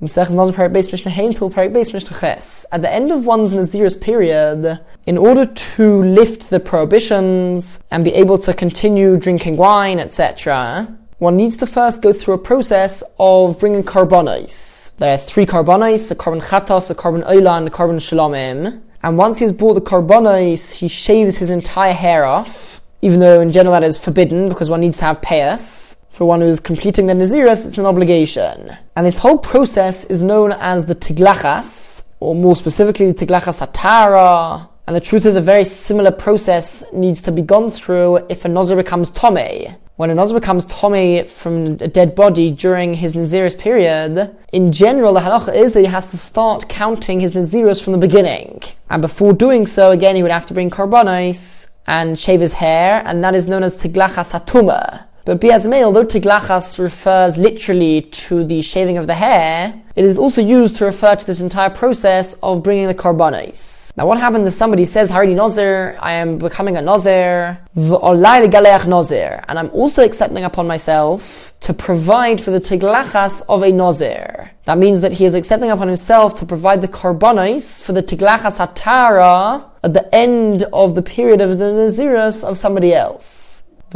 At the end of one's Nazirus period, in order to lift the prohibitions and be able to continue drinking wine, etc., one needs to first go through a process of bringing carbonis. There are three carbonis, a carbon chatos, a carbon oila, and a carbon shalomim. And once he's brought the carbonis, he shaves his entire hair off, even though in general that is forbidden because one needs to have payas. For one who is completing the Naziris, it's an obligation. And this whole process is known as the Tiglachas, or more specifically, the Tiglachas Atara. And the truth is, a very similar process needs to be gone through if a Nazir becomes Tomei. When a Nazir becomes Tomei from a dead body during his Naziris period, in general, the halacha is that he has to start counting his Naziris from the beginning. And before doing so, again, he would have to bring Karbonis and shave his hair, and that is known as Tiglachas Hatuma. But Biazmei, although Tiglachas refers literally to the shaving of the hair, it is also used to refer to this entire process of bringing the Karbonis. Now, what happens if somebody says, Haridi Nozer, I am becoming a Nozer, Nozer, and I'm also accepting upon myself to provide for the Tiglachas of a Nozer. That means that he is accepting upon himself to provide the Karbonis for the Tiglachas Hatara at the end of the period of the Nazirus of somebody else.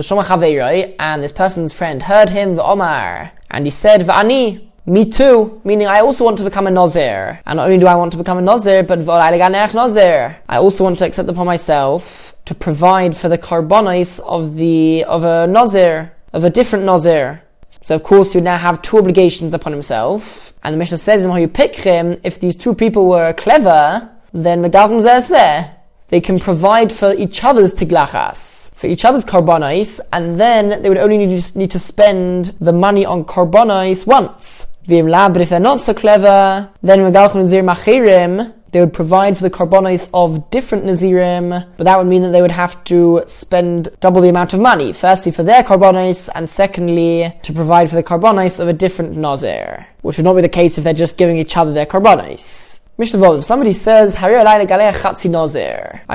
And this person's friend heard him, the Omar, and he said, V'ani, me too, meaning I also want to become a Nazir. And not only do I want to become a Nazir, but Nazir. I also want to accept upon myself to provide for the carbonis of the of a Nazir, of a different Nazir. So of course he would now have two obligations upon himself. And the Mishnah says how you pick him, if these two people were clever, then Megalchem there. they can provide for each other's tiglachas for each other's carbonais, and then they would only need to, spend the money on carbonais once. But if they're not so clever, then Machirim, they would provide for the carbonis of different Nazirim, but that would mean that they would have to spend double the amount of money. Firstly, for their carbonis, and secondly, to provide for the carbonis of a different Nazir, which would not be the case if they're just giving each other their carbonis. Mishnah Vov, if somebody says, I'm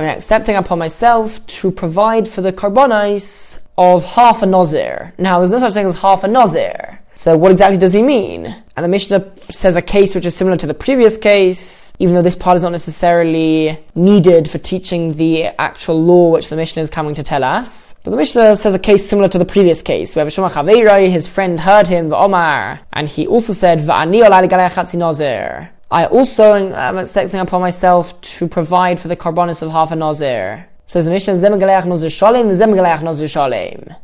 accepting upon myself to provide for the carbonis of half a Nazir. Now, there's no such thing as half a Nazir. So what exactly does he mean? And the Mishnah says a case which is similar to the previous case, even though this part is not necessarily needed for teaching the actual law which the Mishnah is coming to tell us. But the Mishnah says a case similar to the previous case, where Vishma Chaveirai, his friend heard him, the Omar, and he also said, I also am um, accepting upon myself to provide for the carbonis of half a Nazir. Says the Mishnah,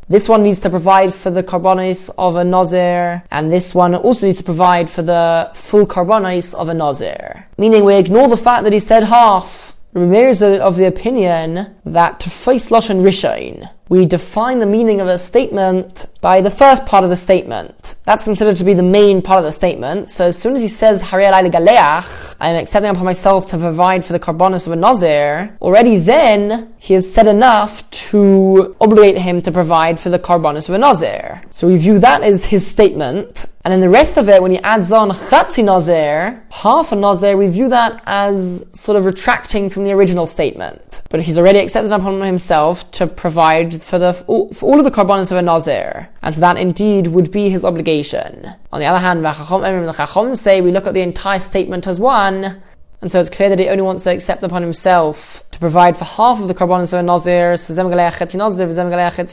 This one needs to provide for the carbonis of a Nazir, and this one also needs to provide for the full carbonis of a Nazir. Meaning we ignore the fact that he said half. Rameir is of the opinion that to face Lashon Rishain, we define the meaning of a statement by the first part of the statement. That's considered to be the main part of the statement. So as soon as he says I am accepting upon myself to provide for the carbonis of a Nazir, already then he has said enough to obligate him to provide for the carbonis of a Nazir. So we view that as his statement. And then the rest of it, when he adds on Chatzi Nazir, half a Nazir, we view that as sort of retracting from the original statement. But he's already accepted upon himself to provide for the for all of the carbonis of a nazir, and so that indeed would be his obligation. On the other hand, the chacham say we look at the entire statement as one, and so it's clear that he only wants to accept upon himself to provide for half of the carbonis of a nazir. So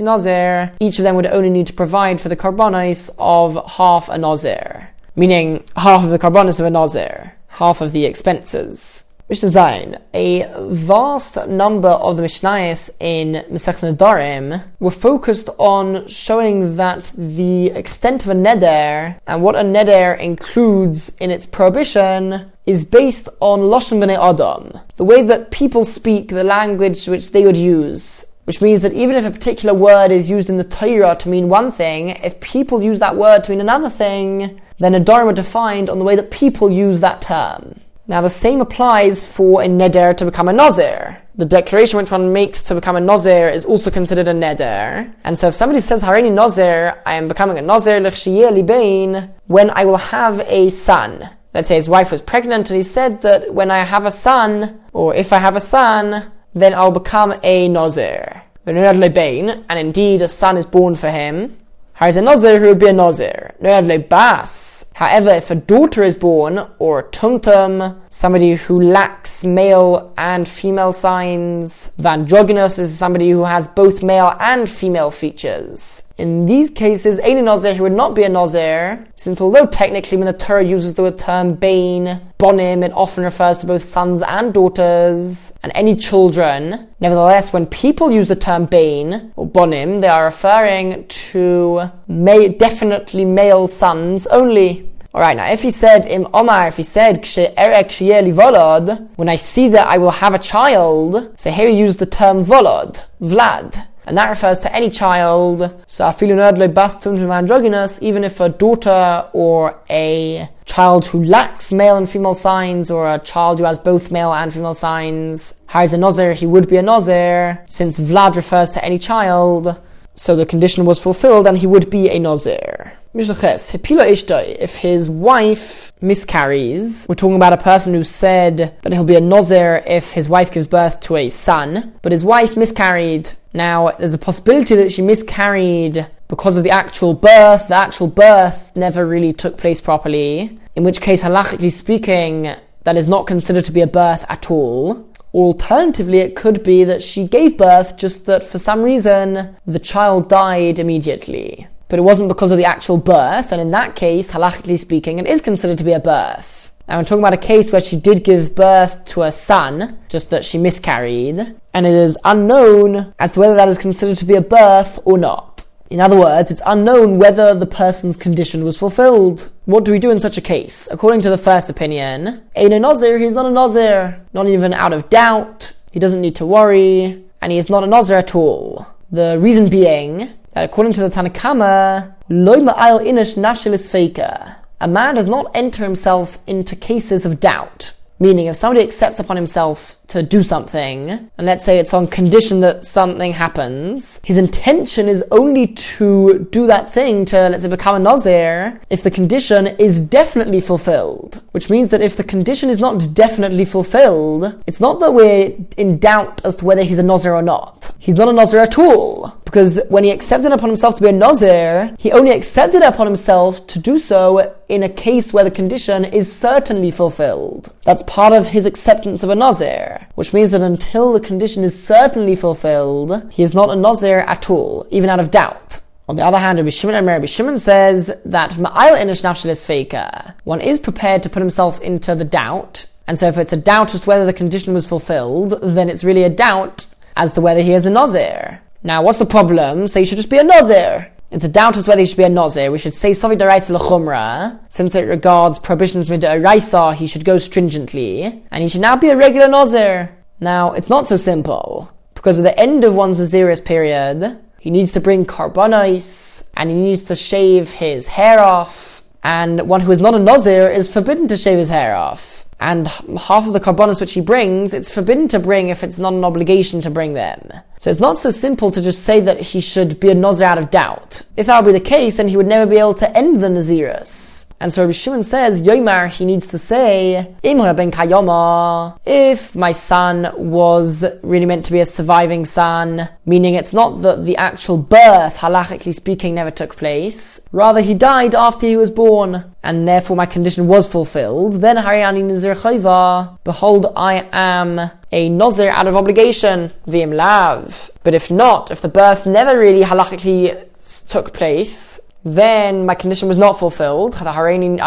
nazir, each of them would only need to provide for the carbonis of half a nazir, meaning half of the carbonis of a nazir, half of the expenses. Mishnah Zayin, a vast number of the Mishnayos in Masech Nedarim were focused on showing that the extent of a neder and what a neder includes in its prohibition is based on Lashon B'nai Adam, the way that people speak, the language which they would use. Which means that even if a particular word is used in the Torah to mean one thing, if people use that word to mean another thing, then Nedarim are defined on the way that people use that term. Now the same applies for a neder to become a nazir. The declaration which one makes to become a nazir is also considered a neder. And so if somebody says, Harini nazir, I am becoming a nazir, when I will have a son. Let's say his wife was pregnant and he said that when I have a son, or if I have a son, then I'll become a nazir. And indeed a son is born for him. Is a nazir who would be a nazir? Bas. However, if a daughter is born, or a tumtum, somebody who lacks male and female signs, androgynous is somebody who has both male and female features. In these cases, any Nazir would not be a Nazir, since although technically when the Torah uses the term Bain, Bonim, it often refers to both sons and daughters, and any children. Nevertheless, when people use the term Bain, or Bonim, they are referring to ma- definitely male sons only. Alright, now if he said im Omar, if he said when I see that I will have a child, so here he used the term volod, Vlad and that refers to any child. So even if a daughter or a child who lacks male and female signs, or a child who has both male and female signs, has a Nazir, he would be a Nazir, since Vlad refers to any child. So the condition was fulfilled, and he would be a Nazir. If his wife miscarries, we're talking about a person who said that he'll be a Nazir if his wife gives birth to a son, but his wife miscarried now, there's a possibility that she miscarried because of the actual birth. The actual birth never really took place properly, in which case, halachically speaking, that is not considered to be a birth at all. Alternatively, it could be that she gave birth, just that for some reason the child died immediately. But it wasn't because of the actual birth, and in that case, halachically speaking, it is considered to be a birth. Now, we're talking about a case where she did give birth to a son, just that she miscarried, and it is unknown as to whether that is considered to be a birth or not. In other words, it's unknown whether the person's condition was fulfilled. What do we do in such a case? According to the first opinion, Ein a Nazir, he's not a Nazir, not even out of doubt, he doesn't need to worry, and he is not a Nazir at all. The reason being that according to the Tanakama, Loy ma'al inish nafshelis faker a man does not enter himself into cases of doubt. Meaning, if somebody accepts upon himself to do something, and let's say it's on condition that something happens, his intention is only to do that thing to, let's say, become a Nazir if the condition is definitely fulfilled. Which means that if the condition is not definitely fulfilled, it's not that we're in doubt as to whether he's a Nazir or not. He's not a Nazir at all. Because when he accepted upon himself to be a Nazir, he only accepted upon himself to do so in a case where the condition is certainly fulfilled. That's part of his acceptance of a Nazir which means that until the condition is certainly fulfilled, he is not a Nazir at all, even out of doubt. On the other hand, Rabbi Shimon and Rabbi Shimon says that ma'ayil inish nafshelis faker. One is prepared to put himself into the doubt, and so if it's a doubt as to whether the condition was fulfilled, then it's really a doubt as to whether he is a Nazir. Now, what's the problem? So he should just be a Nazir. It's a doubt as whether he should be a Nazir. We should say Savi Daraisa L'chumra, since it regards prohibitions made Raisa, he should go stringently, and he should now be a regular Nazir. Now, it's not so simple, because at the end of one's Naziris period, he needs to bring karbonis, and he needs to shave his hair off, and one who is not a Nazir is forbidden to shave his hair off. And half of the karbonis which he brings, it's forbidden to bring if it's not an obligation to bring them. So it's not so simple to just say that he should be a Nazir out of doubt. If that would be the case, then he would never be able to end the Nazirus. And so Rabbi Shimon says, Yomar, he needs to say, ben kayoma, if my son was really meant to be a surviving son, meaning it's not that the actual birth, halachically speaking, never took place, rather he died after he was born, and therefore my condition was fulfilled, then Haryani Nazir Chayva, behold, I am a Nazir out of obligation, vim lav. But if not, if the birth never really halachically took place, then my condition was not fulfilled. I'm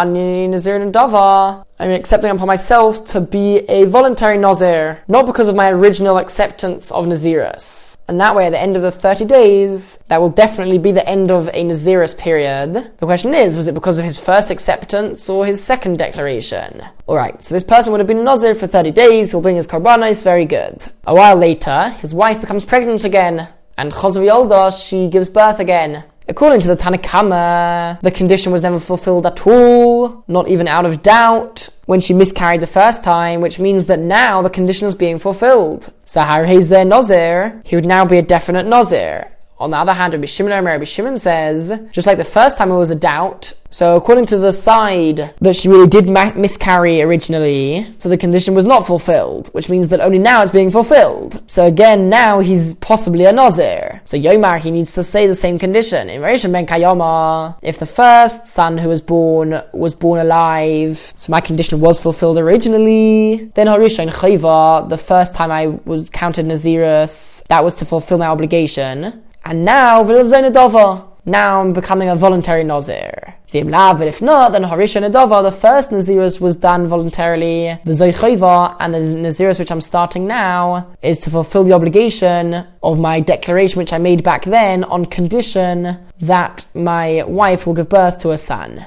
accepting upon myself to be a voluntary Nazir, not because of my original acceptance of Nazirus. And that way, at the end of the 30 days, that will definitely be the end of a Nazirus period. The question is, was it because of his first acceptance or his second declaration? Alright, so this person would have been a Nazir for 30 days, he'll bring his karbanis, very good. A while later, his wife becomes pregnant again, and Chosv Yolda, she gives birth again. According to the Tanakama, the condition was never fulfilled at all, not even out of doubt, when she miscarried the first time, which means that now the condition is being fulfilled. So Harhezer Nazir, he would now be a definite Nazir. On the other hand, Rabbi Shimon, Rabbi Shimon says, just like the first time it was a doubt, so according to the side that she really did ma- miscarry originally, so the condition was not fulfilled, which means that only now it's being fulfilled. So again, now he's possibly a Nazir. So Yomar, he needs to say the same condition. In Rishon ben Kayoma, if the first son who was born was born alive, so my condition was fulfilled originally, then Harishon Chayva, the first time I was counted Nazirus, that was to fulfill my obligation. And now, now I'm becoming a voluntary Nazir. But if not, then Harisha Nedava, the first Nazirus was done voluntarily. The Zoichova and the Nazirus which I'm starting now is to fulfill the obligation of my declaration which I made back then on condition that my wife will give birth to a son.